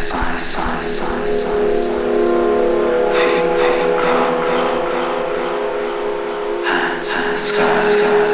sky, sky.